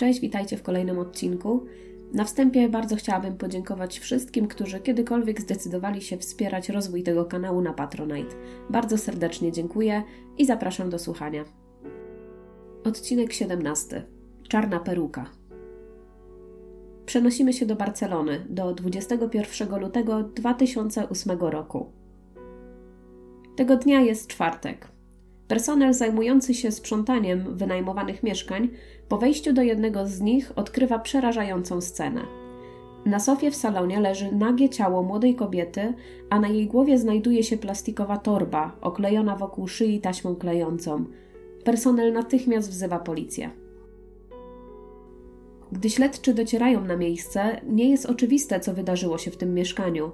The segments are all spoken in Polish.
Cześć, witajcie w kolejnym odcinku. Na wstępie bardzo chciałabym podziękować wszystkim, którzy kiedykolwiek zdecydowali się wspierać rozwój tego kanału na Patronite. Bardzo serdecznie dziękuję i zapraszam do słuchania. Odcinek 17. Czarna peruka. Przenosimy się do Barcelony do 21 lutego 2008 roku. Tego dnia jest czwartek. Personel zajmujący się sprzątaniem wynajmowanych mieszkań po wejściu do jednego z nich odkrywa przerażającą scenę. Na sofie w salonie leży nagie ciało młodej kobiety, a na jej głowie znajduje się plastikowa torba oklejona wokół szyi taśmą klejącą. Personel natychmiast wzywa policję. Gdy śledczy docierają na miejsce, nie jest oczywiste, co wydarzyło się w tym mieszkaniu.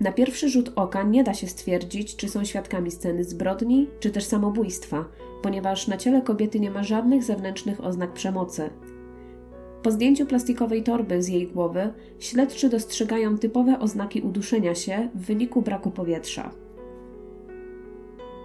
Na pierwszy rzut oka nie da się stwierdzić, czy są świadkami sceny zbrodni, czy też samobójstwa, ponieważ na ciele kobiety nie ma żadnych zewnętrznych oznak przemocy. Po zdjęciu plastikowej torby z jej głowy, śledczy dostrzegają typowe oznaki uduszenia się w wyniku braku powietrza.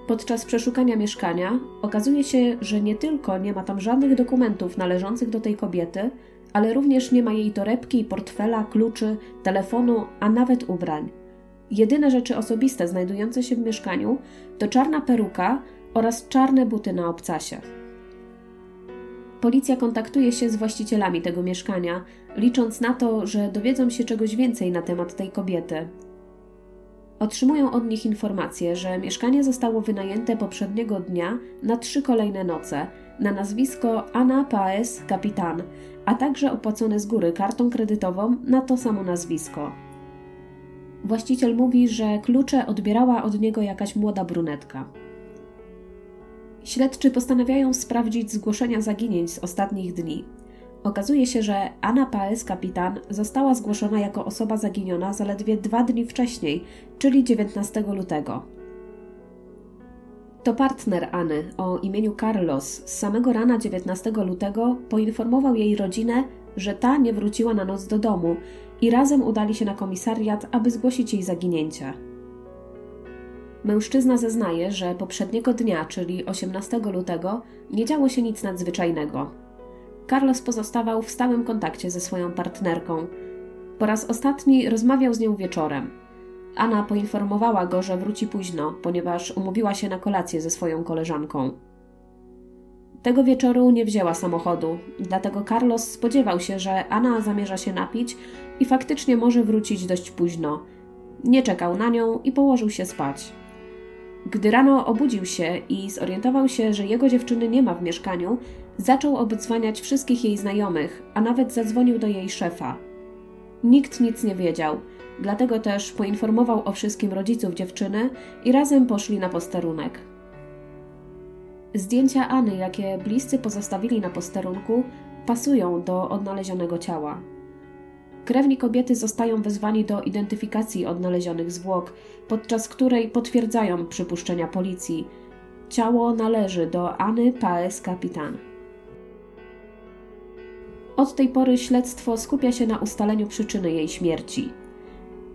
Podczas przeszukania mieszkania okazuje się, że nie tylko nie ma tam żadnych dokumentów należących do tej kobiety, ale również nie ma jej torebki, portfela, kluczy, telefonu, a nawet ubrań. Jedyne rzeczy osobiste znajdujące się w mieszkaniu to czarna peruka oraz czarne buty na obcasie. Policja kontaktuje się z właścicielami tego mieszkania, licząc na to, że dowiedzą się czegoś więcej na temat tej kobiety. Otrzymują od nich informację, że mieszkanie zostało wynajęte poprzedniego dnia na trzy kolejne noce na nazwisko Ana Paes Kapitan, a także opłacone z góry kartą kredytową na to samo nazwisko. Właściciel mówi, że klucze odbierała od niego jakaś młoda brunetka. Śledczy postanawiają sprawdzić zgłoszenia zaginięć z ostatnich dni. Okazuje się, że Anna Paes Kapitan została zgłoszona jako osoba zaginiona zaledwie dwa dni wcześniej, czyli 19 lutego. To partner Anny o imieniu Carlos z samego rana 19 lutego poinformował jej rodzinę, że ta nie wróciła na noc do domu i razem udali się na komisariat, aby zgłosić jej zaginięcie. Mężczyzna zeznaje, że poprzedniego dnia, czyli 18 lutego, nie działo się nic nadzwyczajnego. Carlos pozostawał w stałym kontakcie ze swoją partnerką. Po raz ostatni rozmawiał z nią wieczorem. Anna poinformowała go, że wróci późno, ponieważ umówiła się na kolację ze swoją koleżanką. Tego wieczoru nie wzięła samochodu, dlatego Carlos spodziewał się, że Anna zamierza się napić i faktycznie może wrócić dość późno. Nie czekał na nią i położył się spać. Gdy rano obudził się i zorientował się, że jego dziewczyny nie ma w mieszkaniu, zaczął obdzwaniać wszystkich jej znajomych, a nawet zadzwonił do jej szefa. Nikt nic nie wiedział, dlatego też poinformował o wszystkim rodziców dziewczyny i razem poszli na posterunek. Zdjęcia Any, jakie bliscy pozostawili na posterunku, pasują do odnalezionego ciała. Krewni kobiety zostają wezwani do identyfikacji odnalezionych zwłok, podczas której potwierdzają przypuszczenia policji. Ciało należy do Anny Paes Kapitan. Od tej pory śledztwo skupia się na ustaleniu przyczyny jej śmierci.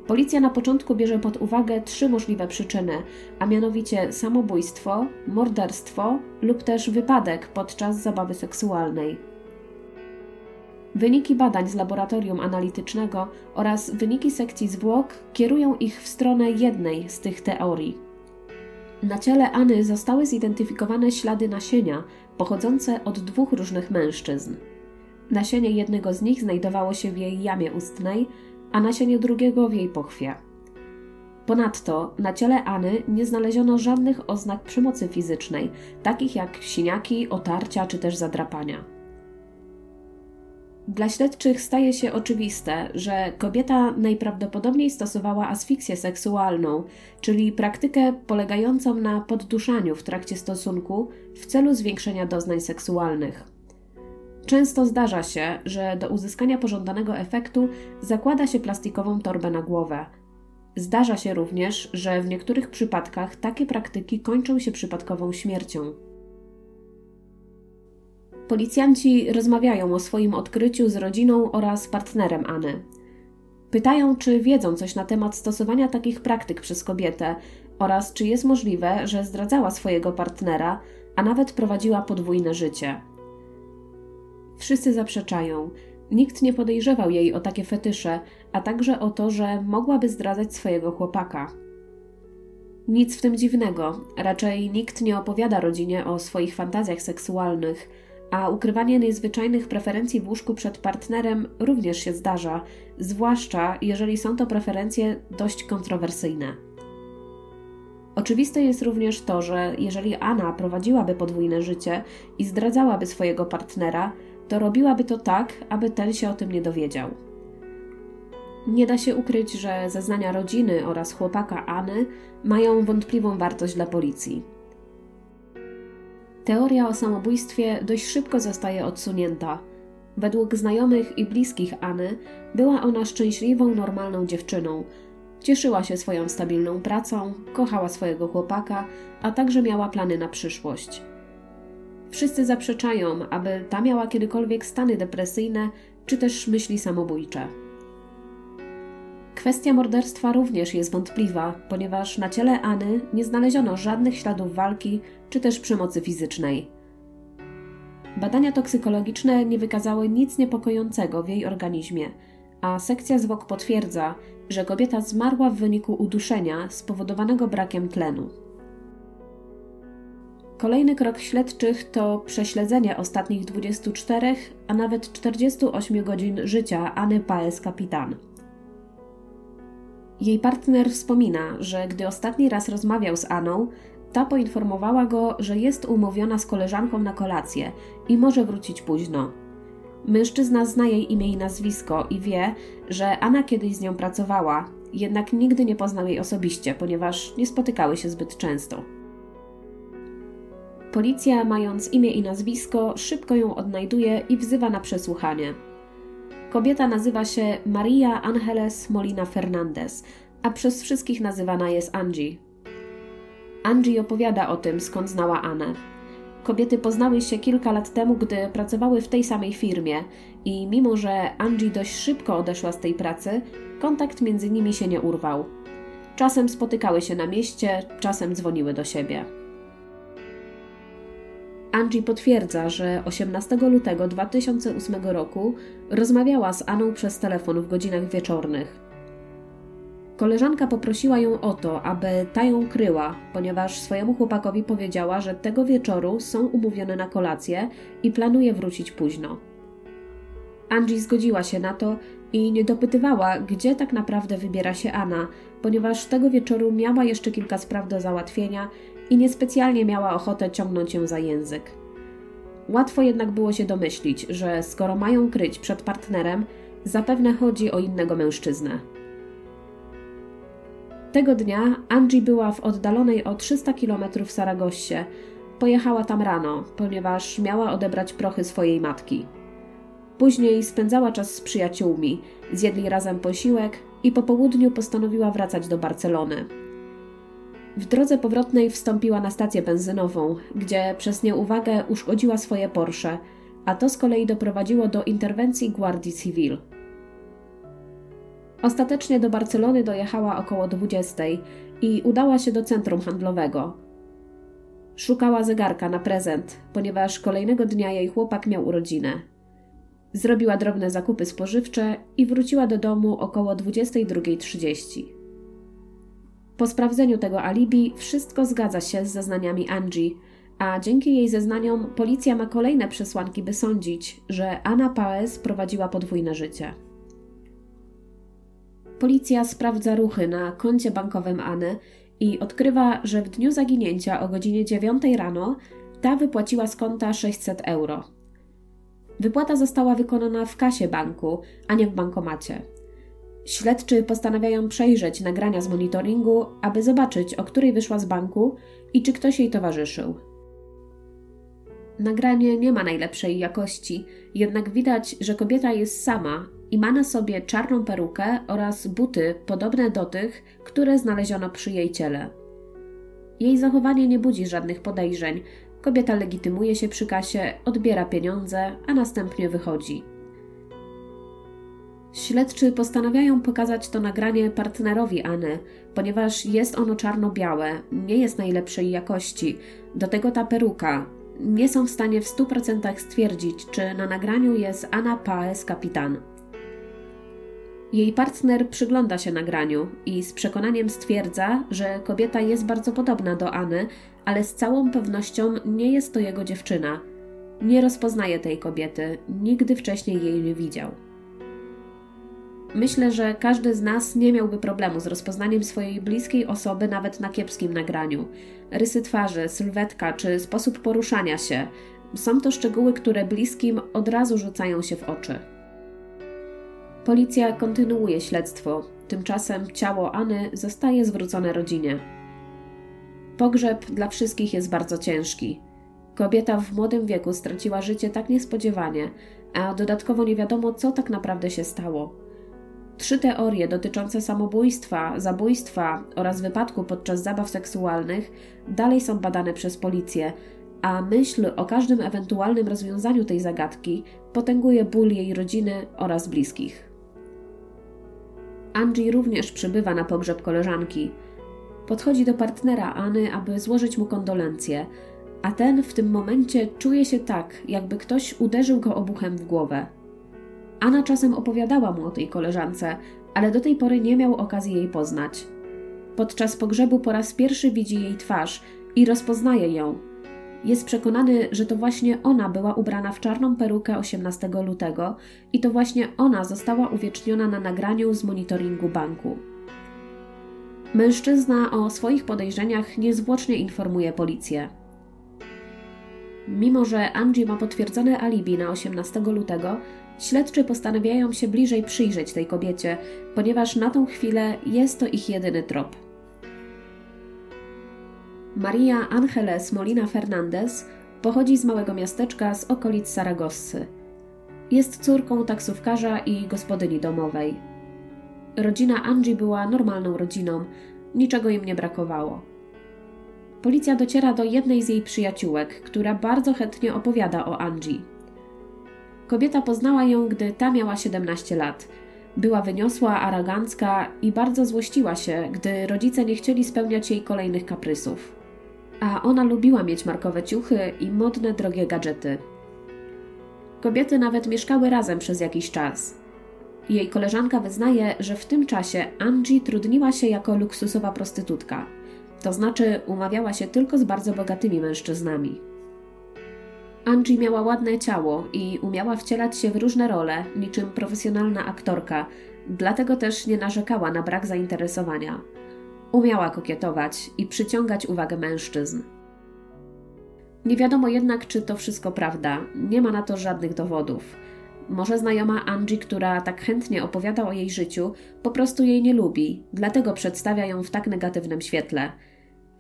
Policja na początku bierze pod uwagę trzy możliwe przyczyny, a mianowicie samobójstwo, morderstwo lub też wypadek podczas zabawy seksualnej. Wyniki badań z laboratorium analitycznego oraz wyniki sekcji zwłok kierują ich w stronę jednej z tych teorii. Na ciele Any zostały zidentyfikowane ślady nasienia pochodzące od dwóch różnych mężczyzn. Nasienie jednego z nich znajdowało się w jej jamie ustnej, a nasienie drugiego w jej pochwie. Ponadto na ciele Any nie znaleziono żadnych oznak przemocy fizycznej, takich jak siniaki, otarcia czy też zadrapania. Dla śledczych staje się oczywiste, że kobieta najprawdopodobniej stosowała asfiksję seksualną, czyli praktykę polegającą na podduszaniu w trakcie stosunku w celu zwiększenia doznań seksualnych. Często zdarza się, że do uzyskania pożądanego efektu zakłada się plastikową torbę na głowę. Zdarza się również, że w niektórych przypadkach takie praktyki kończą się przypadkową śmiercią. Policjanci rozmawiają o swoim odkryciu z rodziną oraz partnerem Anny. Pytają, czy wiedzą coś na temat stosowania takich praktyk przez kobietę oraz czy jest możliwe, że zdradzała swojego partnera, a nawet prowadziła podwójne życie. Wszyscy zaprzeczają. Nikt nie podejrzewał jej o takie fetysze, a także o to, że mogłaby zdradzać swojego chłopaka. Nic w tym dziwnego, raczej nikt nie opowiada rodzinie o swoich fantazjach seksualnych, a ukrywanie niezwyczajnych preferencji w łóżku przed partnerem również się zdarza, zwłaszcza jeżeli są to preferencje dość kontrowersyjne. Oczywiste jest również to, że jeżeli Anna prowadziłaby podwójne życie i zdradzałaby swojego partnera, to robiłaby to tak, aby ten się o tym nie dowiedział. Nie da się ukryć, że zeznania rodziny oraz chłopaka Anny mają wątpliwą wartość dla policji. Teoria o samobójstwie dość szybko zostaje odsunięta. Według znajomych i bliskich Anny była ona szczęśliwą, normalną dziewczyną. Cieszyła się swoją stabilną pracą, kochała swojego chłopaka, a także miała plany na przyszłość. Wszyscy zaprzeczają, aby ta miała kiedykolwiek stany depresyjne czy też myśli samobójcze. Kwestia morderstwa również jest wątpliwa, ponieważ na ciele Any nie znaleziono żadnych śladów walki czy też przemocy fizycznej. Badania toksykologiczne nie wykazały nic niepokojącego w jej organizmie, a sekcja zwłok potwierdza, że kobieta zmarła w wyniku uduszenia spowodowanego brakiem tlenu. Kolejny krok śledczych to prześledzenie ostatnich 24, a nawet 48 godzin życia Anny Paes Kapitan. Jej partner wspomina, że gdy ostatni raz rozmawiał z Aną, ta poinformowała go, że jest umówiona z koleżanką na kolację i może wrócić późno. Mężczyzna zna jej imię i nazwisko i wie, że Anna kiedyś z nią pracowała, jednak nigdy nie poznał jej osobiście, ponieważ nie spotykały się zbyt często. Policja, mając imię i nazwisko, szybko ją odnajduje i wzywa na przesłuchanie. Kobieta nazywa się Maria Angeles Molina Fernandez, a przez wszystkich nazywana jest Angie. Angie opowiada o tym, skąd znała Anę. Kobiety poznały się kilka lat temu, gdy pracowały w tej samej firmie i mimo, że Angie dość szybko odeszła z tej pracy, kontakt między nimi się nie urwał. Czasem spotykały się na mieście, czasem dzwoniły do siebie. Angie potwierdza, że 18 lutego 2008 roku rozmawiała z Aną przez telefon w godzinach wieczornych. Koleżanka poprosiła ją o to, aby ta ją kryła, ponieważ swojemu chłopakowi powiedziała, że tego wieczoru są umówione na kolację i planuje wrócić późno. Angie zgodziła się na to i nie dopytywała, gdzie tak naprawdę wybiera się Anna, ponieważ tego wieczoru miała jeszcze kilka spraw do załatwienia i niespecjalnie miała ochotę ciągnąć ją za język. Łatwo jednak było się domyślić, że skoro mają kryć przed partnerem, zapewne chodzi o innego mężczyznę. Tego dnia Angie była w oddalonej o 300 km Saragossie. Pojechała tam rano, ponieważ miała odebrać prochy swojej matki. Później spędzała czas z przyjaciółmi, zjedli razem posiłek i po południu postanowiła wracać do Barcelony. W drodze powrotnej wstąpiła na stację benzynową, gdzie przez nieuwagę uszkodziła swoje Porsche, a to z kolei doprowadziło do interwencji Guardii Civil. Ostatecznie do Barcelony dojechała około 20 i udała się do centrum handlowego. Szukała zegarka na prezent, ponieważ kolejnego dnia jej chłopak miał urodzinę. Zrobiła drobne zakupy spożywcze i wróciła do domu około 22.30. Po sprawdzeniu tego alibi wszystko zgadza się z zeznaniami Angie, a dzięki jej zeznaniom policja ma kolejne przesłanki, by sądzić, że Anna Paes prowadziła podwójne życie. Policja sprawdza ruchy na koncie bankowym Anny i odkrywa, że w dniu zaginięcia o godzinie 9 rano ta wypłaciła z konta 600 euro. Wypłata została wykonana w kasie banku, a nie w bankomacie. Śledczy postanawiają przejrzeć nagrania z monitoringu, aby zobaczyć, o której wyszła z banku i czy ktoś jej towarzyszył. Nagranie nie ma najlepszej jakości, jednak widać, że kobieta jest sama i ma na sobie czarną perukę oraz buty podobne do tych, które znaleziono przy jej ciele. Jej zachowanie nie budzi żadnych podejrzeń. Kobieta legitymuje się przy kasie, odbiera pieniądze, a następnie wychodzi. Śledczy postanawiają pokazać to nagranie partnerowi Anny, ponieważ jest ono czarno-białe, nie jest najlepszej jakości. Do tego ta peruka. nie są w stanie w 100% stwierdzić, czy na nagraniu jest Anna Paes kapitan. Jej partner przygląda się nagraniu i z przekonaniem stwierdza, że kobieta jest bardzo podobna do Anny, ale z całą pewnością nie jest to jego dziewczyna. Nie rozpoznaje tej kobiety, nigdy wcześniej jej nie widział. Myślę, że każdy z nas nie miałby problemu z rozpoznaniem swojej bliskiej osoby nawet na kiepskim nagraniu. Rysy twarzy, sylwetka czy sposób poruszania się są to szczegóły, które bliskim od razu rzucają się w oczy. Policja kontynuuje śledztwo, tymczasem ciało Anny zostaje zwrócone rodzinie. Pogrzeb dla wszystkich jest bardzo ciężki. Kobieta w młodym wieku straciła życie tak niespodziewanie, a dodatkowo nie wiadomo, co tak naprawdę się stało. Trzy teorie dotyczące samobójstwa, zabójstwa oraz wypadku podczas zabaw seksualnych dalej są badane przez policję, a myśl o każdym ewentualnym rozwiązaniu tej zagadki potęguje ból jej rodziny oraz bliskich. Angie również przybywa na pogrzeb koleżanki. Podchodzi do partnera Anny, aby złożyć mu kondolencje, a ten w tym momencie czuje się tak, jakby ktoś uderzył go obuchem w głowę. Anna czasem opowiadała mu o tej koleżance, ale do tej pory nie miał okazji jej poznać. Podczas pogrzebu po raz pierwszy widzi jej twarz i rozpoznaje ją. Jest przekonany, że to właśnie ona była ubrana w czarną perukę 18 lutego i to właśnie ona została uwieczniona na nagraniu z monitoringu banku. Mężczyzna o swoich podejrzeniach niezwłocznie informuje policję. Mimo, że Angie ma potwierdzone alibi na 18 lutego, Śledczy postanawiają się bliżej przyjrzeć tej kobiecie, ponieważ na tą chwilę jest to ich jedyny trop. Maria Angeles Molina Fernandez pochodzi z małego miasteczka z okolic Saragossy. Jest córką taksówkarza i gospodyni domowej. Rodzina Angie była normalną rodziną, niczego im nie brakowało. Policja dociera do jednej z jej przyjaciółek, która bardzo chętnie opowiada o Angie. Kobieta poznała ją, gdy ta miała 17 lat. Była wyniosła, arogancka i bardzo złościła się, gdy rodzice nie chcieli spełniać jej kolejnych kaprysów. A ona lubiła mieć markowe ciuchy i modne, drogie gadżety. Kobiety nawet mieszkały razem przez jakiś czas. Jej koleżanka wyznaje, że w tym czasie Angie trudniła się jako luksusowa prostytutka, to znaczy umawiała się tylko z bardzo bogatymi mężczyznami. Angie miała ładne ciało i umiała wcielać się w różne role, niczym profesjonalna aktorka, dlatego też nie narzekała na brak zainteresowania. Umiała kokietować i przyciągać uwagę mężczyzn. Nie wiadomo jednak, czy to wszystko prawda, nie ma na to żadnych dowodów. Może znajoma Angie, która tak chętnie opowiada o jej życiu, po prostu jej nie lubi, dlatego przedstawia ją w tak negatywnym świetle –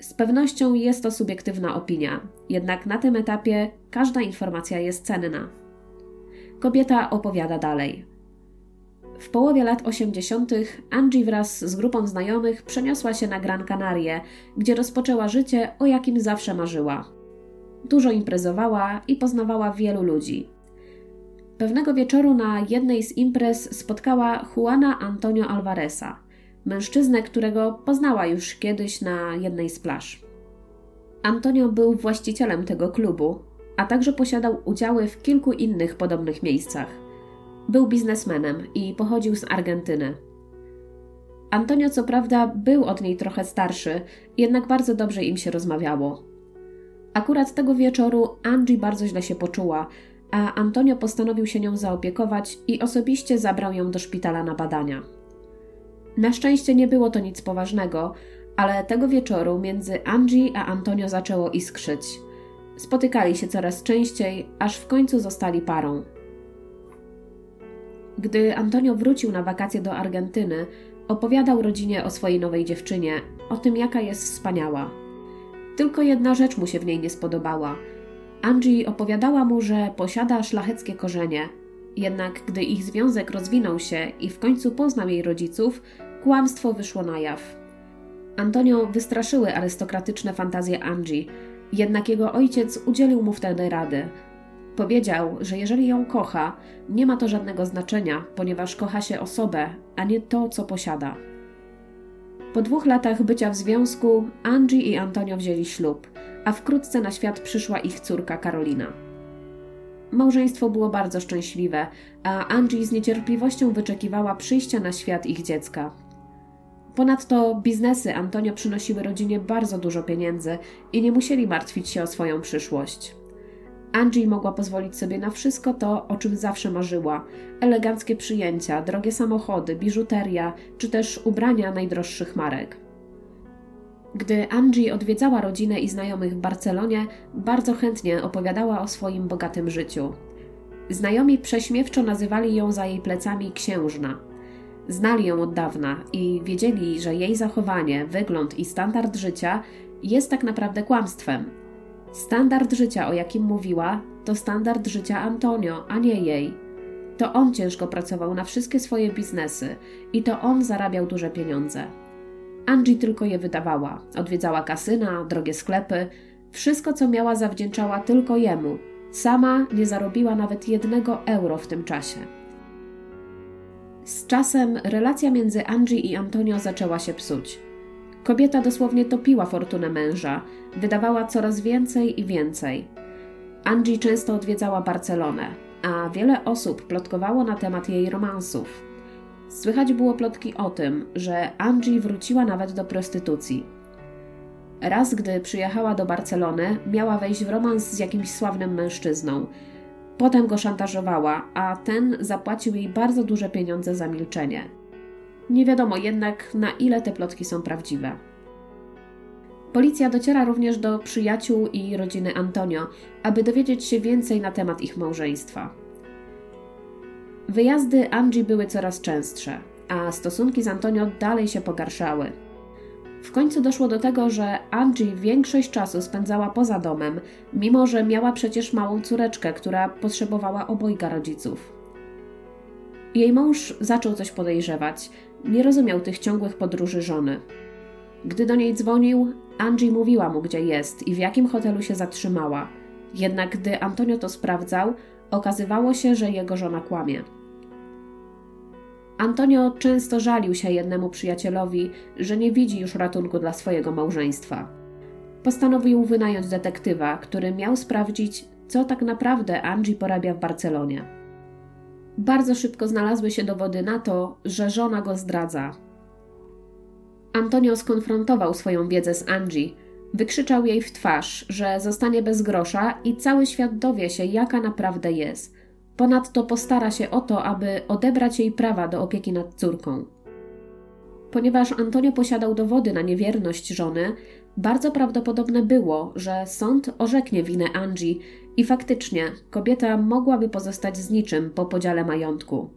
z pewnością jest to subiektywna opinia, jednak na tym etapie każda informacja jest cenna. Kobieta opowiada dalej. W połowie lat 80. Angie wraz z grupą znajomych przeniosła się na Gran Canaria, gdzie rozpoczęła życie, o jakim zawsze marzyła. Dużo imprezowała i poznawała wielu ludzi. Pewnego wieczoru na jednej z imprez spotkała Juana Antonio Alvareza – mężczyznę, którego poznała już kiedyś na jednej z plaż. Antonio był właścicielem tego klubu, a także posiadał udziały w kilku innych podobnych miejscach. Był biznesmenem i pochodził z Argentyny. Antonio, co prawda, był od niej trochę starszy, jednak bardzo dobrze im się rozmawiało. Akurat tego wieczoru Angie bardzo źle się poczuła, a Antonio postanowił się nią zaopiekować i osobiście zabrał ją do szpitala na badania. Na szczęście nie było to nic poważnego, ale tego wieczoru między Angie a Antonio zaczęło iskrzyć. Spotykali się coraz częściej, aż w końcu zostali parą. Gdy Antonio wrócił na wakacje do Argentyny, opowiadał rodzinie o swojej nowej dziewczynie, o tym jaka jest wspaniała. Tylko jedna rzecz mu się w niej nie spodobała. Angie opowiadała mu, że posiada szlacheckie korzenie. Jednak gdy ich związek rozwinął się i w końcu poznał jej rodziców, Kłamstwo wyszło na jaw. Antonio wystraszyły arystokratyczne fantazje Angie, jednak jego ojciec udzielił mu wtedy rady. Powiedział, że jeżeli ją kocha, nie ma to żadnego znaczenia, ponieważ kocha się osobę, a nie to, co posiada. Po dwóch latach bycia w związku, Angie i Antonio wzięli ślub, a wkrótce na świat przyszła ich córka Karolina. Małżeństwo było bardzo szczęśliwe, a Angie z niecierpliwością wyczekiwała przyjścia na świat ich dziecka. Ponadto biznesy Antonio przynosiły rodzinie bardzo dużo pieniędzy i nie musieli martwić się o swoją przyszłość. Angie mogła pozwolić sobie na wszystko to, o czym zawsze marzyła: eleganckie przyjęcia, drogie samochody, biżuteria czy też ubrania najdroższych marek. Gdy Angie odwiedzała rodzinę i znajomych w Barcelonie, bardzo chętnie opowiadała o swoim bogatym życiu. Znajomi prześmiewczo nazywali ją za jej plecami księżna. Znali ją od dawna i wiedzieli, że jej zachowanie, wygląd i standard życia jest tak naprawdę kłamstwem. Standard życia, o jakim mówiła, to standard życia Antonio, a nie jej. To on ciężko pracował na wszystkie swoje biznesy i to on zarabiał duże pieniądze. Angie tylko je wydawała. Odwiedzała kasyna, drogie sklepy. Wszystko, co miała, zawdzięczała tylko jemu. Sama nie zarobiła nawet jednego euro w tym czasie. Z czasem relacja między Angie i Antonio zaczęła się psuć. Kobieta dosłownie topiła fortunę męża, wydawała coraz więcej i więcej. Angie często odwiedzała Barcelonę, a wiele osób plotkowało na temat jej romansów. Słychać było plotki o tym, że Angie wróciła nawet do prostytucji. Raz, gdy przyjechała do Barcelony, miała wejść w romans z jakimś sławnym mężczyzną. Potem go szantażowała, a ten zapłacił jej bardzo duże pieniądze za milczenie. Nie wiadomo jednak, na ile te plotki są prawdziwe. Policja dociera również do przyjaciół i rodziny Antonio, aby dowiedzieć się więcej na temat ich małżeństwa. Wyjazdy Angie były coraz częstsze, a stosunki z Antonio dalej się pogarszały. W końcu doszło do tego, że Angie większość czasu spędzała poza domem, mimo że miała przecież małą córeczkę, która potrzebowała obojga rodziców. Jej mąż zaczął coś podejrzewać, nie rozumiał tych ciągłych podróży żony. Gdy do niej dzwonił, Angie mówiła mu, gdzie jest i w jakim hotelu się zatrzymała. Jednak gdy Antonio to sprawdzał, okazywało się, że jego żona kłamie. Antonio często żalił się jednemu przyjacielowi, że nie widzi już ratunku dla swojego małżeństwa. Postanowił wynająć detektywa, który miał sprawdzić, co tak naprawdę Angie porabia w Barcelonie. Bardzo szybko znalazły się dowody na to, że żona go zdradza. Antonio skonfrontował swoją wiedzę z Angie, wykrzyczał jej w twarz, że zostanie bez grosza i cały świat dowie się, jaka naprawdę jest – Ponadto postara się o to, aby odebrać jej prawa do opieki nad córką. Ponieważ Antonio posiadał dowody na niewierność żony, bardzo prawdopodobne było, że sąd orzeknie winę Angie i faktycznie kobieta mogłaby pozostać z niczym po podziale majątku.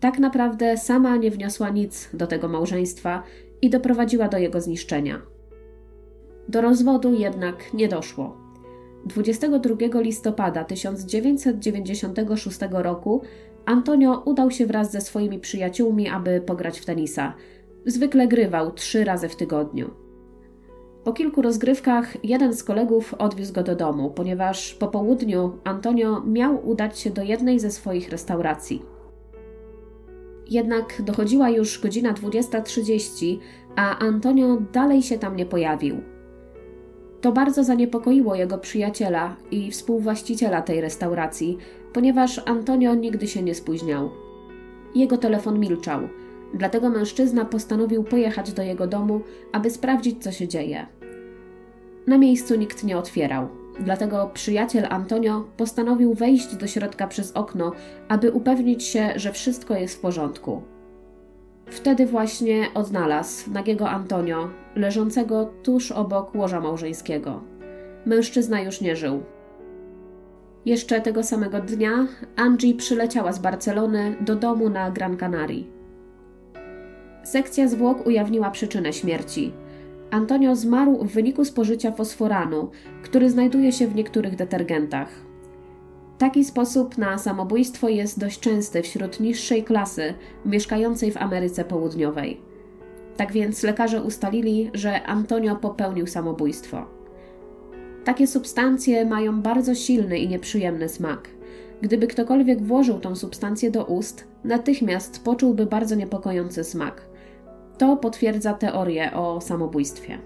Tak naprawdę sama nie wniosła nic do tego małżeństwa i doprowadziła do jego zniszczenia. Do rozwodu jednak nie doszło. 22 listopada 1996 roku Antonio udał się wraz ze swoimi przyjaciółmi, aby pograć w tenisa. Zwykle grywał trzy razy w tygodniu. Po kilku rozgrywkach jeden z kolegów odwiózł go do domu, ponieważ po południu Antonio miał udać się do jednej ze swoich restauracji. Jednak dochodziła już godzina 20.30, a Antonio dalej się tam nie pojawił. To bardzo zaniepokoiło jego przyjaciela i współwłaściciela tej restauracji, ponieważ Antonio nigdy się nie spóźniał. Jego telefon milczał, dlatego mężczyzna postanowił pojechać do jego domu, aby sprawdzić, co się dzieje. Na miejscu nikt nie otwierał, dlatego przyjaciel Antonio postanowił wejść do środka przez okno, aby upewnić się, że wszystko jest w porządku. Wtedy właśnie odnalazł nagiego Antonio, leżącego tuż obok łoża małżeńskiego. Mężczyzna już nie żył. Jeszcze tego samego dnia Angie przyleciała z Barcelony do domu na Gran Canaria. Sekcja zwłok ujawniła przyczynę śmierci. Antonio zmarł w wyniku spożycia fosforanu, który znajduje się w niektórych detergentach. Taki sposób na samobójstwo jest dość częsty wśród niższej klasy mieszkającej w Ameryce Południowej. Tak więc lekarze ustalili, że Antonio popełnił samobójstwo. Takie substancje mają bardzo silny i nieprzyjemny smak. Gdyby ktokolwiek włożył tą substancję do ust, natychmiast poczułby bardzo niepokojący smak. To potwierdza teorię o samobójstwie.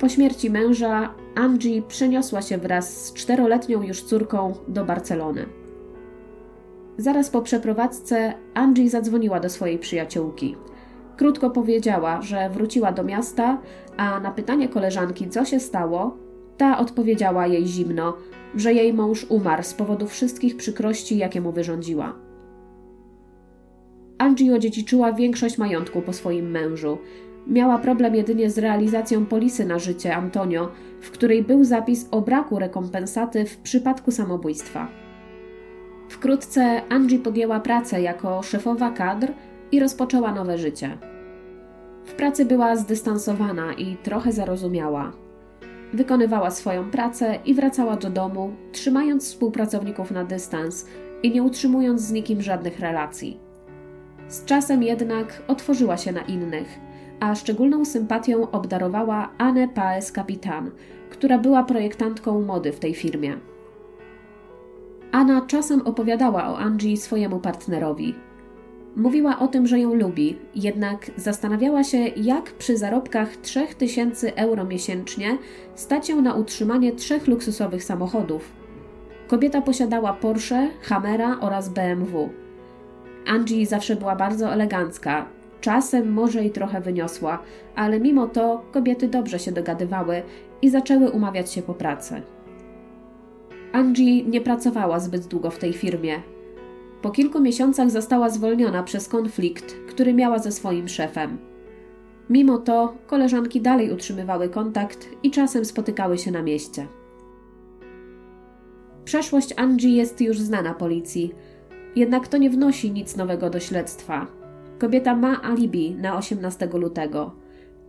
Po śmierci męża Angie przeniosła się wraz z czteroletnią już córką do Barcelony. Zaraz po przeprowadzce Angie zadzwoniła do swojej przyjaciółki. Krótko powiedziała, że wróciła do miasta, a na pytanie koleżanki, co się stało, ta odpowiedziała jej zimno, że jej mąż umarł z powodu wszystkich przykrości, jakie mu wyrządziła. Angie odziedziczyła większość majątku po swoim mężu. Miała problem jedynie z realizacją polisy na życie Antonio, w której był zapis o braku rekompensaty w przypadku samobójstwa. Wkrótce Angie podjęła pracę jako szefowa kadr i rozpoczęła nowe życie. W pracy była zdystansowana i trochę zarozumiała. Wykonywała swoją pracę i wracała do domu, trzymając współpracowników na dystans i nie utrzymując z nikim żadnych relacji. Z czasem jednak otworzyła się na innych, a szczególną sympatią obdarowała Anę Paes Kapitan, która była projektantką mody w tej firmie. Anna czasem opowiadała o Angie swojemu partnerowi. Mówiła o tym, że ją lubi, jednak zastanawiała się, jak przy zarobkach 3000 euro miesięcznie stać ją na utrzymanie trzech luksusowych samochodów. Kobieta posiadała Porsche, Hammera oraz BMW. Angie zawsze była bardzo elegancka, czasem może i trochę wyniosła, ale mimo to kobiety dobrze się dogadywały i zaczęły umawiać się po pracy. Angie nie pracowała zbyt długo w tej firmie. Po kilku miesiącach została zwolniona przez konflikt, który miała ze swoim szefem. Mimo to koleżanki dalej utrzymywały kontakt i czasem spotykały się na mieście. Przeszłość Angie jest już znana policji, jednak to nie wnosi nic nowego do śledztwa. Kobieta ma alibi na 18 lutego.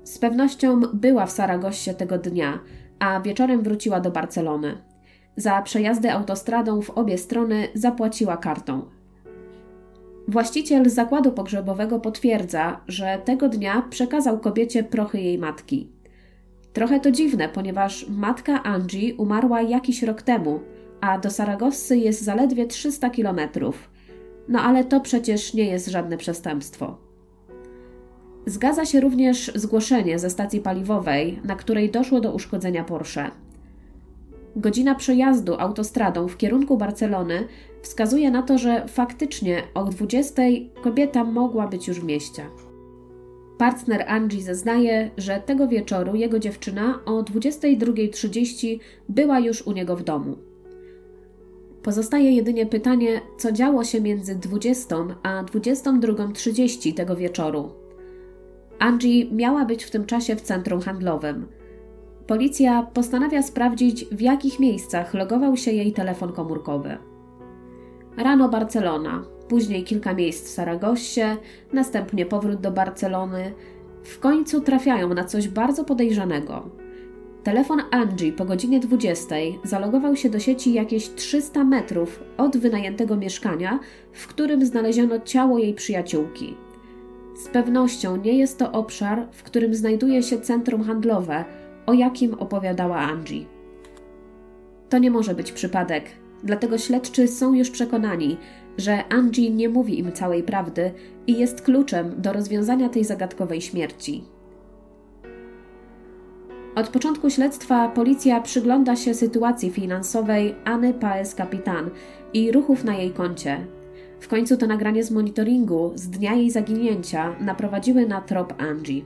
Z pewnością była w Saragossie tego dnia, a wieczorem wróciła do Barcelony. Za przejazdy autostradą w obie strony zapłaciła kartą. Właściciel zakładu pogrzebowego potwierdza, że tego dnia przekazał kobiecie prochy jej matki. Trochę to dziwne, ponieważ matka Angie umarła jakiś rok temu, a do Saragossy jest zaledwie 300 kilometrów. No ale to przecież nie jest żadne przestępstwo. Zgadza się również zgłoszenie ze stacji paliwowej, na której doszło do uszkodzenia Porsche. Godzina przejazdu autostradą w kierunku Barcelony wskazuje na to, że faktycznie o 20 kobieta mogła być już w mieście. Partner Angie zeznaje, że tego wieczoru jego dziewczyna o 22.30 była już u niego w domu. Pozostaje jedynie pytanie, co działo się między 20 a 22.30 tego wieczoru. Angie miała być w tym czasie w centrum handlowym. Policja postanawia sprawdzić, w jakich miejscach logował się jej telefon komórkowy. Rano Barcelona, później kilka miejsc w Saragossie, następnie powrót do Barcelony. W końcu trafiają na coś bardzo podejrzanego. Telefon Angie po godzinie 20 zalogował się do sieci jakieś 300 metrów od wynajętego mieszkania, w którym znaleziono ciało jej przyjaciółki. Z pewnością nie jest to obszar, w którym znajduje się centrum handlowe, o jakim opowiadała Angie. To nie może być przypadek, dlatego śledczy są już przekonani, że Angie nie mówi im całej prawdy i jest kluczem do rozwiązania tej zagadkowej śmierci. Od początku śledztwa policja przygląda się sytuacji finansowej Anny Paes Kapitan i ruchów na jej koncie. W końcu to nagranie z monitoringu z dnia jej zaginięcia naprowadziły na trop Angie.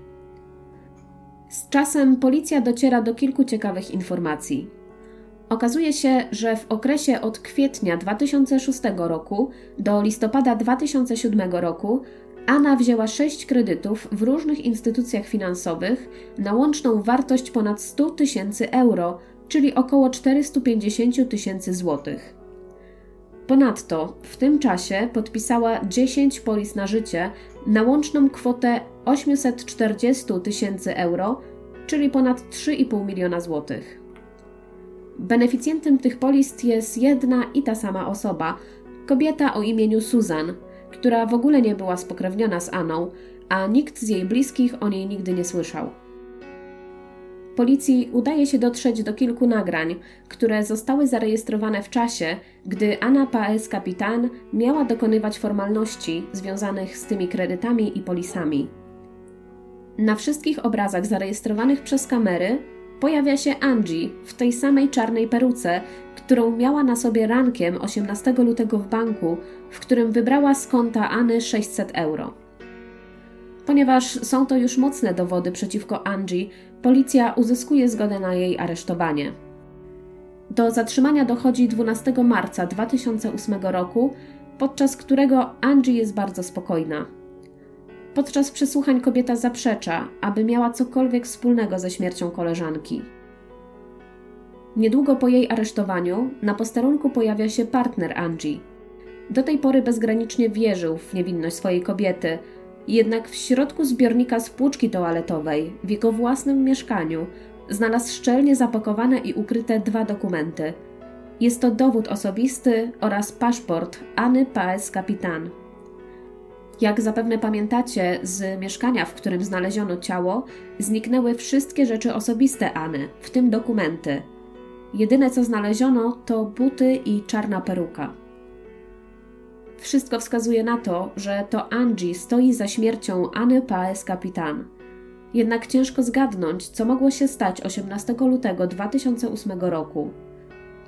Z czasem policja dociera do kilku ciekawych informacji. Okazuje się, że w okresie od kwietnia 2006 roku do listopada 2007 roku Anna wzięła sześć kredytów w różnych instytucjach finansowych na łączną wartość ponad 100 tysięcy euro, czyli około 450 tysięcy złotych. Ponadto w tym czasie podpisała 10 polis na życie na łączną kwotę 840 tysięcy euro, czyli ponad 3,5 miliona złotych. Beneficjentem tych polis jest jedna i ta sama osoba, kobieta o imieniu Susan, która w ogóle nie była spokrewniona z Aną, a nikt z jej bliskich o niej nigdy nie słyszał. Policji udaje się dotrzeć do kilku nagrań, które zostały zarejestrowane w czasie, gdy Anna Paes Kapitan miała dokonywać formalności związanych z tymi kredytami i polisami. Na wszystkich obrazach zarejestrowanych przez kamery pojawia się Angie w tej samej czarnej peruce, którą miała na sobie rankiem 18 lutego w banku, w którym wybrała z konta Anny 600 euro. Ponieważ są to już mocne dowody przeciwko Angie, policja uzyskuje zgodę na jej aresztowanie. Do zatrzymania dochodzi 12 marca 2008 roku, podczas którego Angie jest bardzo spokojna. Podczas przesłuchań kobieta zaprzecza, aby miała cokolwiek wspólnego ze śmiercią koleżanki. Niedługo po jej aresztowaniu na posterunku pojawia się partner Angie. Do tej pory bezgranicznie wierzył w niewinność swojej kobiety, jednak w środku zbiornika z płuczki toaletowej w jego własnym mieszkaniu znalazł szczelnie zapakowane i ukryte dwa dokumenty. Jest to dowód osobisty oraz paszport Anny Paes Kapitan. Jak zapewne pamiętacie, z mieszkania, w którym znaleziono ciało, zniknęły wszystkie rzeczy osobiste Anny, w tym dokumenty. Jedyne co znaleziono to buty i czarna peruka. Wszystko wskazuje na to, że to Angie stoi za śmiercią Anny Paes Kapitan. Jednak ciężko zgadnąć, co mogło się stać 18 lutego 2008 roku.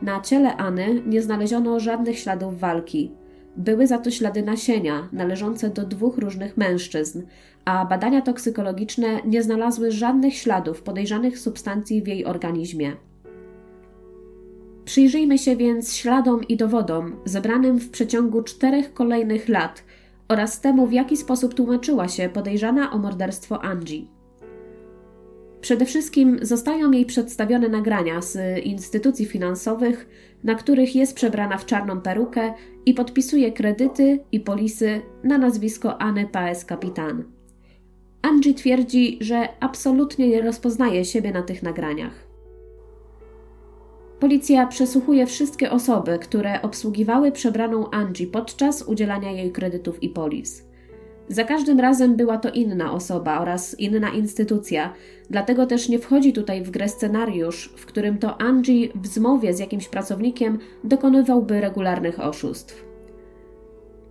Na ciele Anny nie znaleziono żadnych śladów walki. Były za to ślady nasienia należące do dwóch różnych mężczyzn, a badania toksykologiczne nie znalazły żadnych śladów podejrzanych substancji w jej organizmie. Przyjrzyjmy się więc śladom i dowodom zebranym w przeciągu czterech kolejnych lat oraz temu, w jaki sposób tłumaczyła się podejrzana o morderstwo Angie. Przede wszystkim zostają jej przedstawione nagrania z instytucji finansowych, na których jest przebrana w czarną perukę i podpisuje kredyty i polisy na nazwisko Anny Paes Kapitan. Angie twierdzi, że absolutnie nie rozpoznaje siebie na tych nagraniach. Policja przesłuchuje wszystkie osoby, które obsługiwały przebraną Angie podczas udzielania jej kredytów i polis. Za każdym razem była to inna osoba oraz inna instytucja, dlatego też nie wchodzi tutaj w grę scenariusz, w którym to Angie w zmowie z jakimś pracownikiem dokonywałby regularnych oszustw.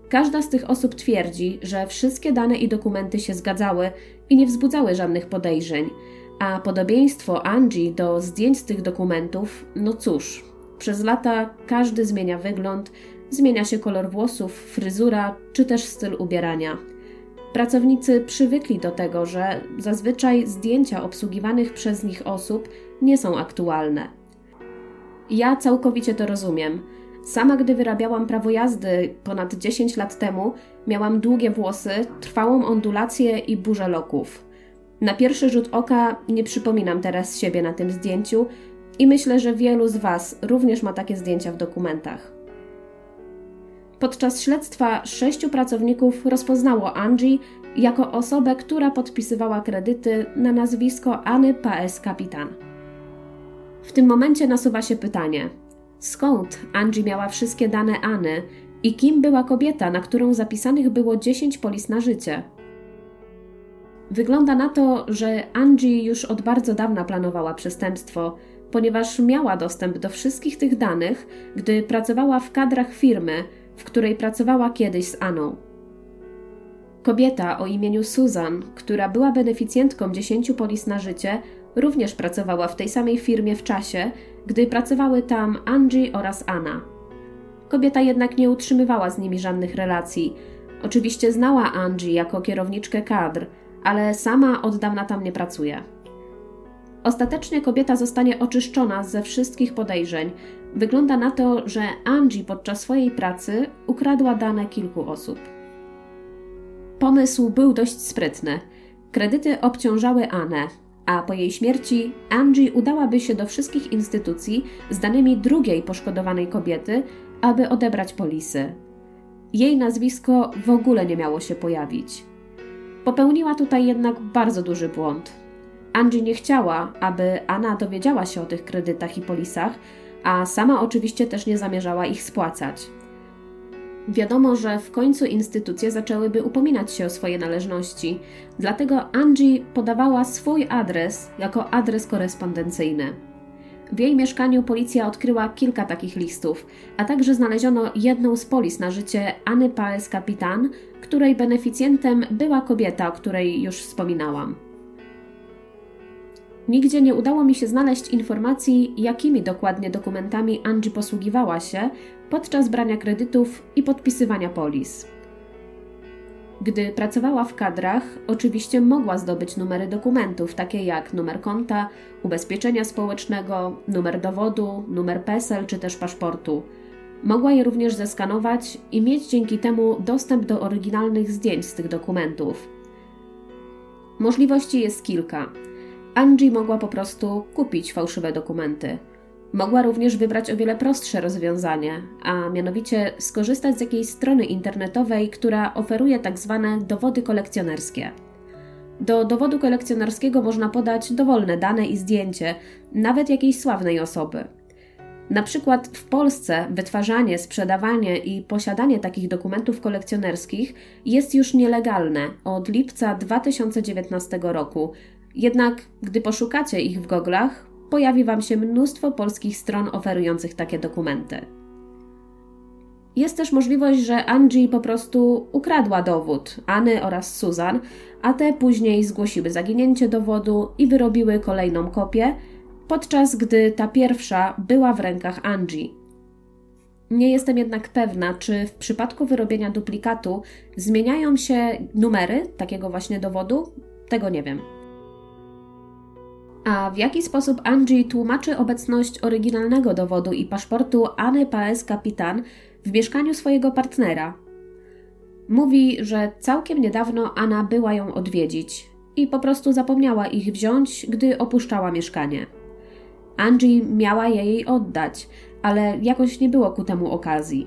Każda z tych osób twierdzi, że wszystkie dane i dokumenty się zgadzały i nie wzbudzały żadnych podejrzeń, a podobieństwo Angie do zdjęć z tych dokumentów, no cóż, przez lata każdy zmienia wygląd, zmienia się kolor włosów, fryzura czy też styl ubierania. Pracownicy przywykli do tego, że zazwyczaj zdjęcia obsługiwanych przez nich osób nie są aktualne. Ja całkowicie to rozumiem. Sama, gdy wyrabiałam prawo jazdy ponad 10 lat temu, miałam długie włosy, trwałą ondulację i burzę loków. Na pierwszy rzut oka nie przypominam teraz siebie na tym zdjęciu i myślę, że wielu z Was również ma takie zdjęcia w dokumentach. Podczas śledztwa sześciu pracowników rozpoznało Angie jako osobę, która podpisywała kredyty na nazwisko Anny Paes Kapitan. W tym momencie nasuwa się pytanie: skąd Angie miała wszystkie dane Anny i kim była kobieta, na którą zapisanych było 10 polis na życie? Wygląda na to, że Angie już od bardzo dawna planowała przestępstwo, ponieważ miała dostęp do wszystkich tych danych, gdy pracowała w kadrach firmy, w której pracowała kiedyś z Aną. Kobieta o imieniu Susan, która była beneficjentką 10 polis na życie, również pracowała w tej samej firmie w czasie, gdy pracowały tam Angie oraz Anna. Kobieta jednak nie utrzymywała z nimi żadnych relacji. Oczywiście znała Angie jako kierowniczkę kadr, ale sama od dawna tam nie pracuje. Ostatecznie kobieta zostanie oczyszczona ze wszystkich podejrzeń. Wygląda na to, że Angie podczas swojej pracy ukradła dane kilku osób. Pomysł był dość sprytny. Kredyty obciążały Anę, a po jej śmierci Angie udałaby się do wszystkich instytucji z danymi drugiej poszkodowanej kobiety, aby odebrać polisy. Jej nazwisko w ogóle nie miało się pojawić. Popełniła tutaj jednak bardzo duży błąd. Angie nie chciała, aby Anna dowiedziała się o tych kredytach i polisach, a sama oczywiście też nie zamierzała ich spłacać. Wiadomo, że w końcu instytucje zaczęłyby upominać się o swoje należności, dlatego Angie podawała swój adres jako adres korespondencyjny. W jej mieszkaniu policja odkryła kilka takich listów, a także znaleziono jedną z polis na życie Anny Paes Kapitan, której beneficjentem była kobieta, o której już wspominałam. Nigdzie nie udało mi się znaleźć informacji, jakimi dokładnie dokumentami Angie posługiwała się podczas brania kredytów i podpisywania polis. Gdy pracowała w kadrach, oczywiście mogła zdobyć numery dokumentów, takie jak numer konta, ubezpieczenia społecznego, numer dowodu, numer PESEL czy też paszportu. Mogła je również zeskanować i mieć dzięki temu dostęp do oryginalnych zdjęć z tych dokumentów. Możliwości jest kilka. Angie mogła po prostu kupić fałszywe dokumenty. Mogła również wybrać o wiele prostsze rozwiązanie, a mianowicie skorzystać z jakiejś strony internetowej, która oferuje tak zwane dowody kolekcjonerskie. Do dowodu kolekcjonerskiego można podać dowolne dane i zdjęcie, nawet jakiejś sławnej osoby. Na przykład w Polsce wytwarzanie, sprzedawanie i posiadanie takich dokumentów kolekcjonerskich jest już nielegalne od lipca 2019 roku. Jednak gdy poszukacie ich w goglach, pojawi Wam się mnóstwo polskich stron oferujących takie dokumenty. Jest też możliwość, że Angie po prostu ukradła dowód Anny oraz Susan, a te później zgłosiły zaginięcie dowodu i wyrobiły kolejną kopię, podczas gdy ta pierwsza była w rękach Angie. Nie jestem jednak pewna, czy w przypadku wyrobienia duplikatu zmieniają się numery takiego właśnie dowodu. Tego nie wiem. A w jaki sposób Angie tłumaczy obecność oryginalnego dowodu i paszportu Anny Paes Kapitan w mieszkaniu swojego partnera? Mówi, że całkiem niedawno Anna była ją odwiedzić i po prostu zapomniała ich wziąć, gdy opuszczała mieszkanie. Angie miała je jej oddać, ale jakoś nie było ku temu okazji.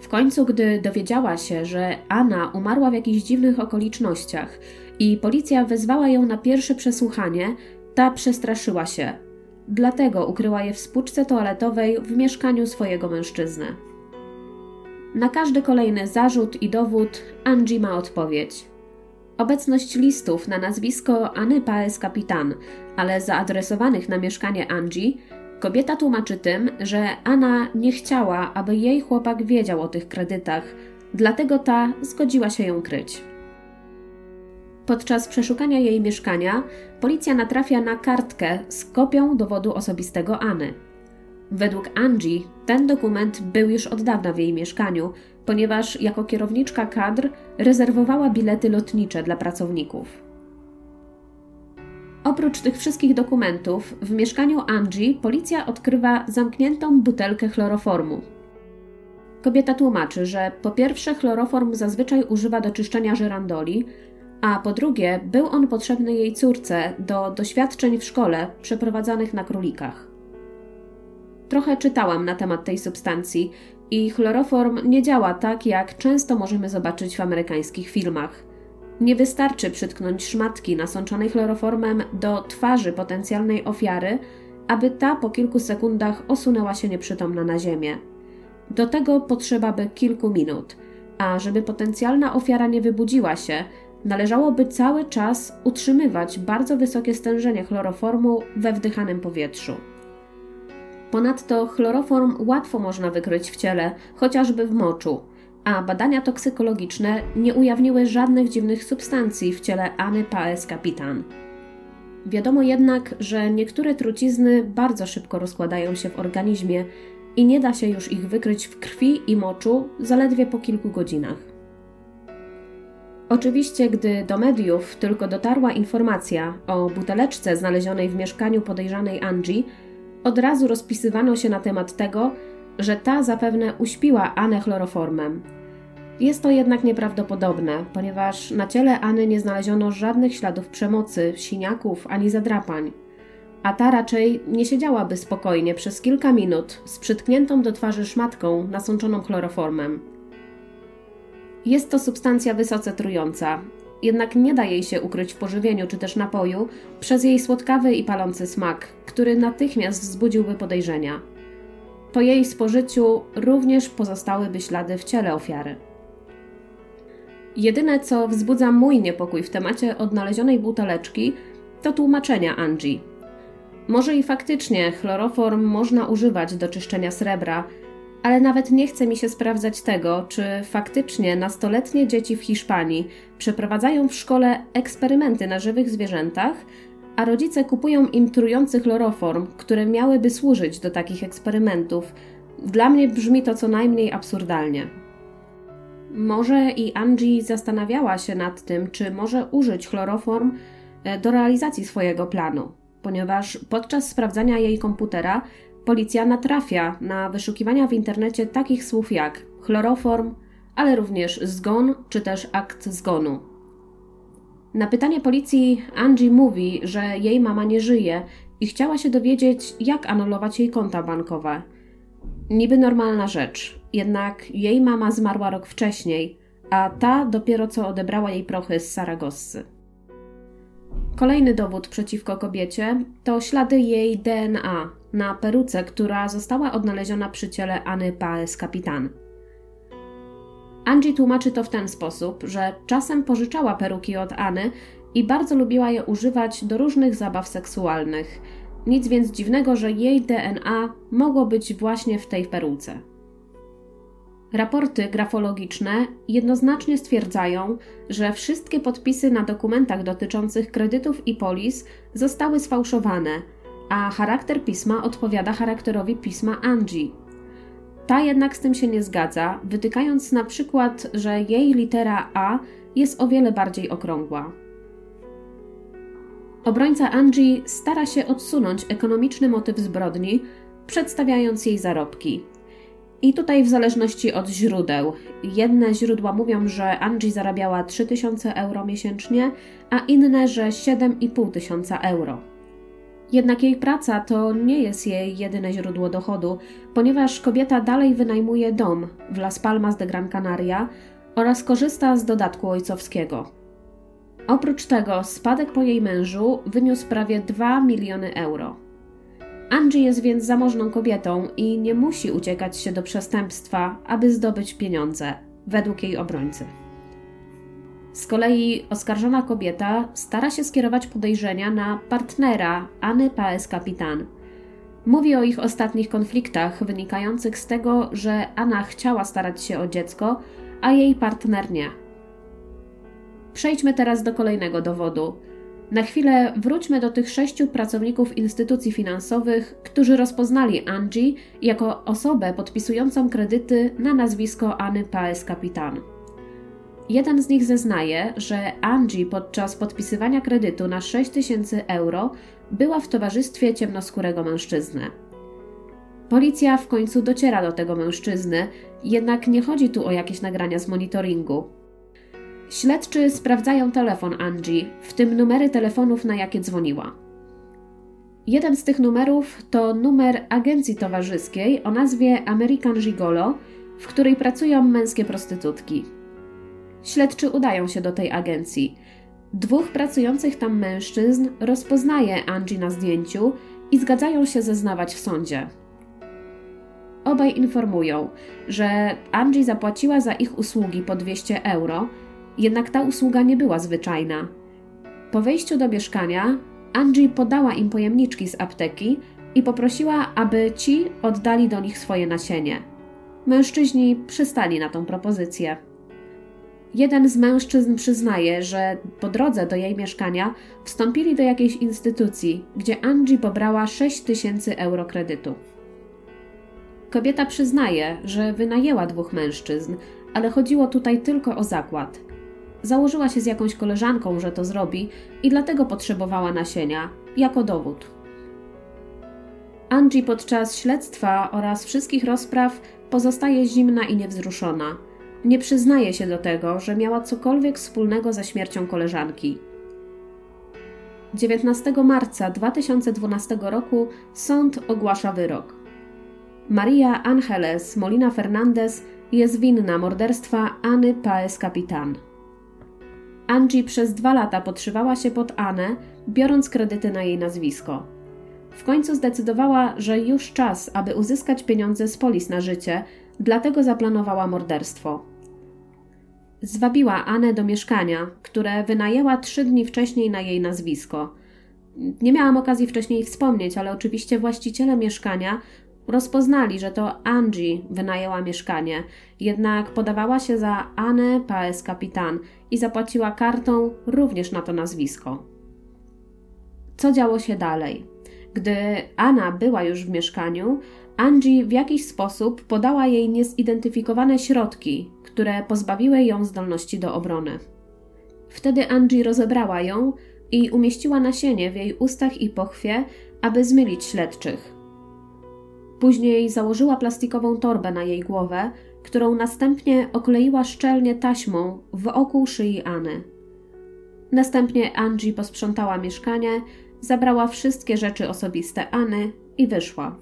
W końcu, gdy dowiedziała się, że Anna umarła w jakichś dziwnych okolicznościach i policja wezwała ją na pierwsze przesłuchanie, ta przestraszyła się. Dlatego ukryła je w spłuczce toaletowej w mieszkaniu swojego mężczyzny. Na każdy kolejny zarzut i dowód Angie ma odpowiedź. Obecność listów na nazwisko Anny Paes Kapitan, ale zaadresowanych na mieszkanie Angie, kobieta tłumaczy tym, że Anna nie chciała, aby jej chłopak wiedział o tych kredytach, dlatego ta zgodziła się ją kryć. Podczas przeszukania jej mieszkania policja natrafia na kartkę z kopią dowodu osobistego Anny. Według Angie ten dokument był już od dawna w jej mieszkaniu, ponieważ jako kierowniczka kadr rezerwowała bilety lotnicze dla pracowników. Oprócz tych wszystkich dokumentów, w mieszkaniu Angie policja odkrywa zamkniętą butelkę chloroformu. Kobieta tłumaczy, że po pierwsze chloroform zazwyczaj używa do czyszczenia żyrandoli, a po drugie był on potrzebny jej córce do doświadczeń w szkole przeprowadzanych na królikach. Trochę czytałam na temat tej substancji i chloroform nie działa tak, jak często możemy zobaczyć w amerykańskich filmach. Nie wystarczy przytknąć szmatki nasączonej chloroformem do twarzy potencjalnej ofiary, aby ta po kilku sekundach osunęła się nieprzytomna na ziemię. Do tego potrzeba by kilku minut, a żeby potencjalna ofiara nie wybudziła się, należałoby cały czas utrzymywać bardzo wysokie stężenie chloroformu we wdychanym powietrzu. Ponadto chloroform łatwo można wykryć w ciele, chociażby w moczu, a badania toksykologiczne nie ujawniły żadnych dziwnych substancji w ciele Anny Paes Kapitan. Wiadomo jednak, że niektóre trucizny bardzo szybko rozkładają się w organizmie i nie da się już ich wykryć w krwi i moczu zaledwie po kilku godzinach. Oczywiście, gdy do mediów tylko dotarła informacja o buteleczce znalezionej w mieszkaniu podejrzanej Angie, od razu rozpisywano się na temat tego, że ta zapewne uśpiła Anę chloroformem. Jest to jednak nieprawdopodobne, ponieważ na ciele Any nie znaleziono żadnych śladów przemocy, siniaków ani zadrapań. A ta raczej nie siedziałaby spokojnie przez kilka minut z przytkniętą do twarzy szmatką nasączoną chloroformem. Jest to substancja wysoce trująca, jednak nie da jej się ukryć w pożywieniu czy też napoju przez jej słodkawy i palący smak, który natychmiast wzbudziłby podejrzenia. po jej spożyciu również pozostałyby ślady w ciele ofiary. Jedyne, co wzbudza mój niepokój w temacie odnalezionej buteleczki, to tłumaczenia Angie. Może i faktycznie chloroform można używać do czyszczenia srebra, ale nawet nie chce mi się sprawdzać tego, czy faktycznie nastoletnie dzieci w Hiszpanii przeprowadzają w szkole eksperymenty na żywych zwierzętach, a rodzice kupują im trujący chloroform, które miałyby służyć do takich eksperymentów. Dla mnie brzmi to co najmniej absurdalnie. Może i Angie zastanawiała się nad tym, czy może użyć chloroform e, do realizacji swojego planu, ponieważ podczas sprawdzania jej komputera policja natrafia na wyszukiwania w internecie takich słów jak chloroform, ale również zgon czy też akt zgonu. Na pytanie policji Angie mówi, że jej mama nie żyje i chciała się dowiedzieć, jak anulować jej konta bankowe. Niby normalna rzecz, jednak jej mama zmarła rok wcześniej, a ta dopiero co odebrała jej prochy z Saragossy. Kolejny dowód przeciwko kobiecie to ślady jej DNA na peruce, która została odnaleziona przy ciele Anny Paes Kapitan. Angie tłumaczy to w ten sposób, że czasem pożyczała peruki od Anny i bardzo lubiła je używać do różnych zabaw seksualnych. Nic więc dziwnego, że jej DNA mogło być właśnie w tej peruce. Raporty grafologiczne jednoznacznie stwierdzają, że wszystkie podpisy na dokumentach dotyczących kredytów i polis zostały sfałszowane, a charakter pisma odpowiada charakterowi pisma Angie. Ta jednak z tym się nie zgadza, wytykając na przykład, że jej litera A jest o wiele bardziej okrągła. Obrońca Angie stara się odsunąć ekonomiczny motyw zbrodni, przedstawiając jej zarobki. I tutaj w zależności od źródeł. Jedne źródła mówią, że Angie zarabiała 3000 euro miesięcznie, a inne, że 7,5 tysiąca euro. Jednak jej praca to nie jest jej jedyne źródło dochodu, ponieważ kobieta dalej wynajmuje dom w Las Palmas de Gran Canaria oraz korzysta z dodatku ojcowskiego. Oprócz tego spadek po jej mężu wyniósł prawie 2 miliony euro. Angie jest więc zamożną kobietą i nie musi uciekać się do przestępstwa, aby zdobyć pieniądze, według jej obrońcy. Z kolei oskarżona kobieta stara się skierować podejrzenia na partnera Anny Paes Kapitan. Mówi o ich ostatnich konfliktach wynikających z tego, że Anna chciała starać się o dziecko, a jej partner nie. Przejdźmy teraz do kolejnego dowodu. Na chwilę wróćmy do tych sześciu pracowników instytucji finansowych, którzy rozpoznali Angie jako osobę podpisującą kredyty na nazwisko Anny Paes Kapitan. Jeden z nich zeznaje, że Angie podczas podpisywania kredytu na 6000 euro była w towarzystwie ciemnoskórego mężczyzny. Policja w końcu dociera do tego mężczyzny, jednak nie chodzi tu o jakieś nagrania z monitoringu. Śledczy sprawdzają telefon Angie, w tym numery telefonów, na jakie dzwoniła. Jeden z tych numerów to numer agencji towarzyskiej o nazwie American Gigolo, w której pracują męskie prostytutki. Śledczy udają się do tej agencji. Dwóch pracujących tam mężczyzn rozpoznaje Angie na zdjęciu i zgadzają się zeznawać w sądzie. Obaj informują, że Angie zapłaciła za ich usługi po 200 euro, jednak ta usługa nie była zwyczajna. Po wejściu do mieszkania Angie podała im pojemniczki z apteki i poprosiła, aby ci oddali do nich swoje nasienie. Mężczyźni przystali na tą propozycję. Jeden z mężczyzn przyznaje, że po drodze do jej mieszkania wstąpili do jakiejś instytucji, gdzie Angie pobrała 6 tysięcy euro kredytu. Kobieta przyznaje, że wynajęła dwóch mężczyzn, ale chodziło tutaj tylko o zakład. Założyła się z jakąś koleżanką, że to zrobi i dlatego potrzebowała nasienia, jako dowód. Angie podczas śledztwa oraz wszystkich rozpraw pozostaje zimna i niewzruszona – nie przyznaje się do tego, że miała cokolwiek wspólnego ze śmiercią koleżanki. 19 marca 2012 roku sąd ogłasza wyrok. Maria Angeles Molina Fernandez jest winna morderstwa Anny Paes Capitan. Angie przez dwa lata podszywała się pod Anę, biorąc kredyty na jej nazwisko. W końcu zdecydowała, że już czas, aby uzyskać pieniądze z polis na życie, dlatego zaplanowała morderstwo. Zwabiła Anę do mieszkania, które wynajęła trzy dni wcześniej na jej nazwisko. Nie miałam okazji wcześniej wspomnieć, ale oczywiście właściciele mieszkania rozpoznali, że to Angie wynajęła mieszkanie, jednak podawała się za Anę Paes Kapitan i zapłaciła kartą również na to nazwisko. Co działo się dalej? Gdy Anna była już w mieszkaniu, Angie w jakiś sposób podała jej niezidentyfikowane środki, które pozbawiły ją zdolności do obrony. Wtedy Angie rozebrała ją i umieściła nasienie w jej ustach i pochwie, aby zmylić śledczych. Później założyła plastikową torbę na jej głowę, którą następnie okleiła szczelnie taśmą wokół szyi Anny. Następnie Angie posprzątała mieszkanie, zabrała wszystkie rzeczy osobiste Anny i wyszła.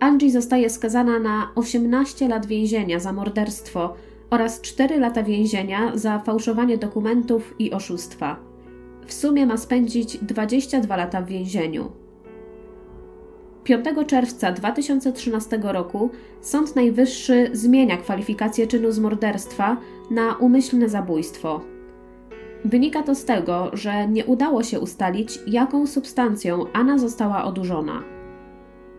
Angie zostaje skazana na 18 lat więzienia za morderstwo oraz 4 lata więzienia za fałszowanie dokumentów i oszustwa. W sumie ma spędzić 22 lata w więzieniu. 5 czerwca 2013 roku Sąd Najwyższy zmienia kwalifikację czynu z morderstwa na umyślne zabójstwo. Wynika to z tego, że nie udało się ustalić, jaką substancją Anna została odurzona.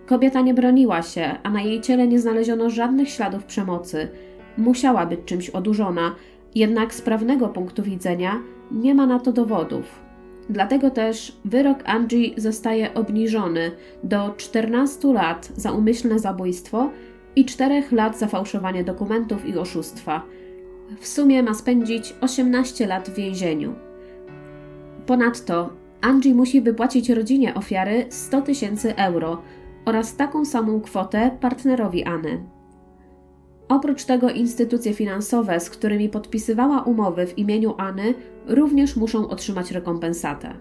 Kobieta nie broniła się, a na jej ciele nie znaleziono żadnych śladów przemocy. Musiała być czymś odurzona, jednak z prawnego punktu widzenia nie ma na to dowodów. Dlatego też wyrok Angie zostaje obniżony do 14 lat za umyślne zabójstwo i 4 lat za fałszowanie dokumentów i oszustwa. W sumie ma spędzić 18 lat w więzieniu. Ponadto Angie musi wypłacić rodzinie ofiary 100 tysięcy euro oraz taką samą kwotę partnerowi Anny. Oprócz tego instytucje finansowe, z którymi podpisywała umowy w imieniu Anny, również muszą otrzymać rekompensatę.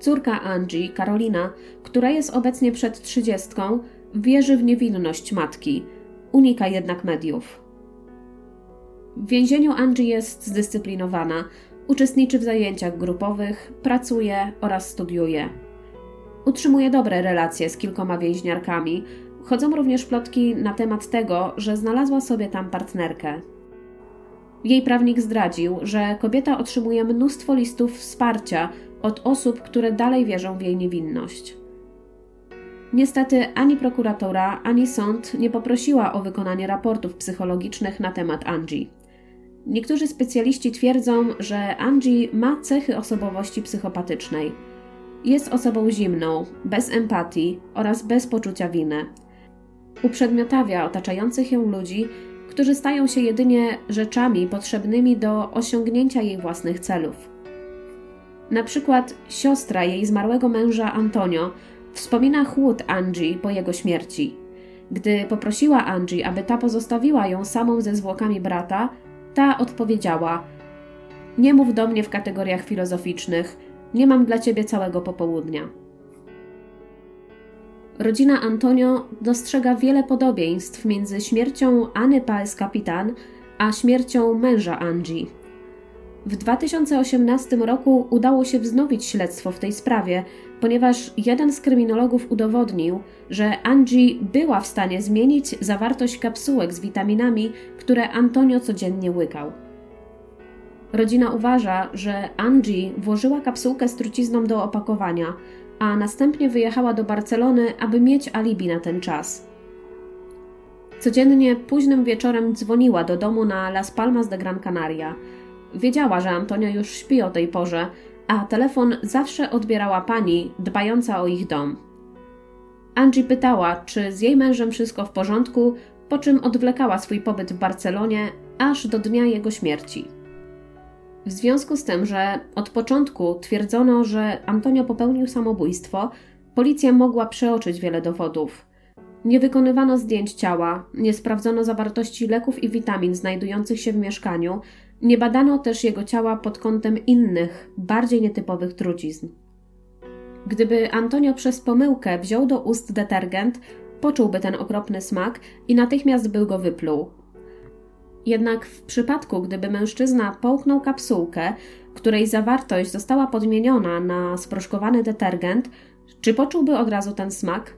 Córka Angie, Karolina, która jest obecnie przed trzydziestką, wierzy w niewinność matki, unika jednak mediów. W więzieniu Angie jest zdyscyplinowana, uczestniczy w zajęciach grupowych, pracuje oraz studiuje. Utrzymuje dobre relacje z kilkoma więźniarkami, Chodzą również plotki na temat tego, że znalazła sobie tam partnerkę. Jej prawnik zdradził, że kobieta otrzymuje mnóstwo listów wsparcia od osób, które dalej wierzą w jej niewinność. Niestety ani prokuratura, ani sąd nie poprosiła o wykonanie raportów psychologicznych na temat Angie. Niektórzy specjaliści twierdzą, że Angie ma cechy osobowości psychopatycznej. Jest osobą zimną, bez empatii oraz bez poczucia winy uprzedmiotawia otaczających ją ludzi, którzy stają się jedynie rzeczami potrzebnymi do osiągnięcia jej własnych celów. Na przykład siostra jej zmarłego męża Antonio wspomina chłód Angie po jego śmierci. Gdy poprosiła Angie, aby ta pozostawiła ją samą ze zwłokami brata, ta odpowiedziała: Nie mów do mnie w kategoriach filozoficznych, nie mam dla ciebie całego popołudnia. Rodzina Antonio dostrzega wiele podobieństw między śmiercią Anny Paes Kapitan a śmiercią męża Angie. W 2018 roku udało się wznowić śledztwo w tej sprawie, ponieważ jeden z kryminologów udowodnił, że Angie była w stanie zmienić zawartość kapsułek z witaminami, które Antonio codziennie łykał. Rodzina uważa, że Angie włożyła kapsułkę z trucizną do opakowania, a następnie wyjechała do Barcelony, aby mieć alibi na ten czas. Codziennie późnym wieczorem dzwoniła do domu na Las Palmas de Gran Canaria. Wiedziała, że Antonio już śpi o tej porze, a telefon zawsze odbierała pani dbająca o ich dom. Angie pytała, czy z jej mężem wszystko w porządku, po czym odwlekała swój pobyt w Barcelonie aż do dnia jego śmierci. W związku z tym, że od początku twierdzono, że Antonio popełnił samobójstwo, policja mogła przeoczyć wiele dowodów. Nie wykonywano zdjęć ciała, nie sprawdzono zawartości leków i witamin znajdujących się w mieszkaniu, nie badano też jego ciała pod kątem innych, bardziej nietypowych trucizn. Gdyby Antonio przez pomyłkę wziął do ust detergent, poczułby ten okropny smak i natychmiast był go wypluł. Jednak w przypadku, gdyby mężczyzna połknął kapsułkę, której zawartość została podmieniona na sproszkowany detergent, czy poczułby od razu ten smak?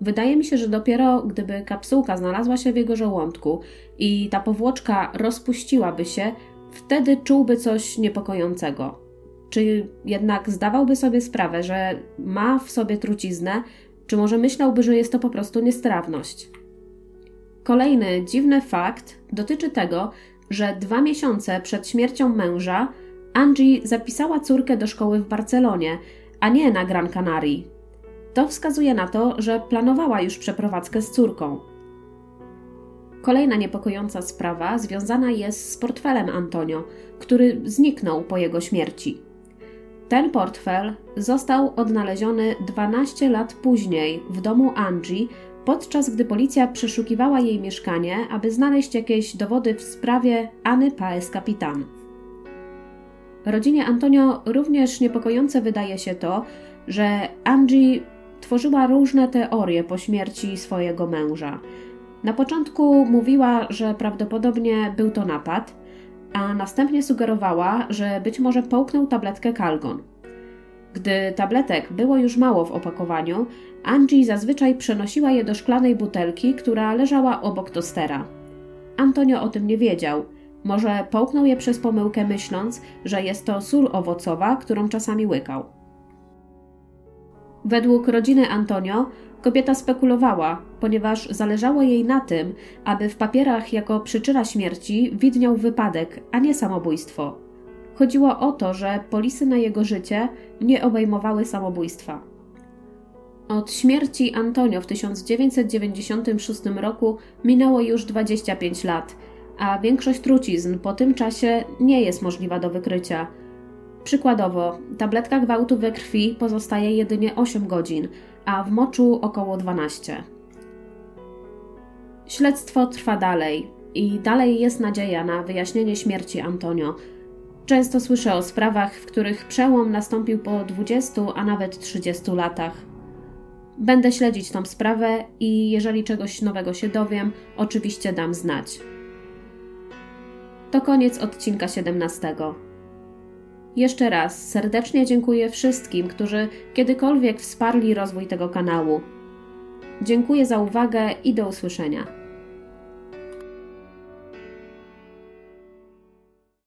Wydaje mi się, że dopiero gdyby kapsułka znalazła się w jego żołądku i ta powłoczka rozpuściłaby się, wtedy czułby coś niepokojącego. Czy jednak zdawałby sobie sprawę, że ma w sobie truciznę, czy może myślałby, że jest to po prostu niestrawność? Kolejny dziwny fakt dotyczy tego, że dwa miesiące przed śmiercią męża Angie zapisała córkę do szkoły w Barcelonie, a nie na Gran Canaria. To wskazuje na to, że planowała już przeprowadzkę z córką. Kolejna niepokojąca sprawa związana jest z portfelem Antonio, który zniknął po jego śmierci. Ten portfel został odnaleziony 12 lat później w domu Angie, podczas gdy policja przeszukiwała jej mieszkanie, aby znaleźć jakieś dowody w sprawie Anny Paes Capitan. Rodzinie Antonio również niepokojące wydaje się to, że Angie tworzyła różne teorie po śmierci swojego męża. Na początku mówiła, że prawdopodobnie był to napad, a następnie sugerowała, że być może połknął tabletkę Calgon. Gdy tabletek było już mało w opakowaniu, Angie zazwyczaj przenosiła je do szklanej butelki, która leżała obok tostera. Antonio o tym nie wiedział. Może połknął je przez pomyłkę, myśląc, że jest to sól owocowa, którą czasami łykał. Według rodziny Antonio kobieta spekulowała, ponieważ zależało jej na tym, aby w papierach jako przyczyna śmierci widniał wypadek, a nie samobójstwo. Chodziło o to, że polisy na jego życie nie obejmowały samobójstwa. Od śmierci Antonio w 1996 roku minęło już 25 lat, a większość trucizn po tym czasie nie jest możliwa do wykrycia. Przykładowo, tabletka gwałtu we krwi pozostaje jedynie 8 godzin, a w moczu około 12. Śledztwo trwa dalej i dalej jest nadzieja na wyjaśnienie śmierci Antonio. Często słyszę o sprawach, w których przełom nastąpił po 20, a nawet 30 latach. Będę śledzić tą sprawę i jeżeli czegoś nowego się dowiem, oczywiście dam znać. To koniec odcinka 17. Jeszcze raz serdecznie dziękuję wszystkim, którzy kiedykolwiek wsparli rozwój tego kanału. Dziękuję za uwagę i do usłyszenia.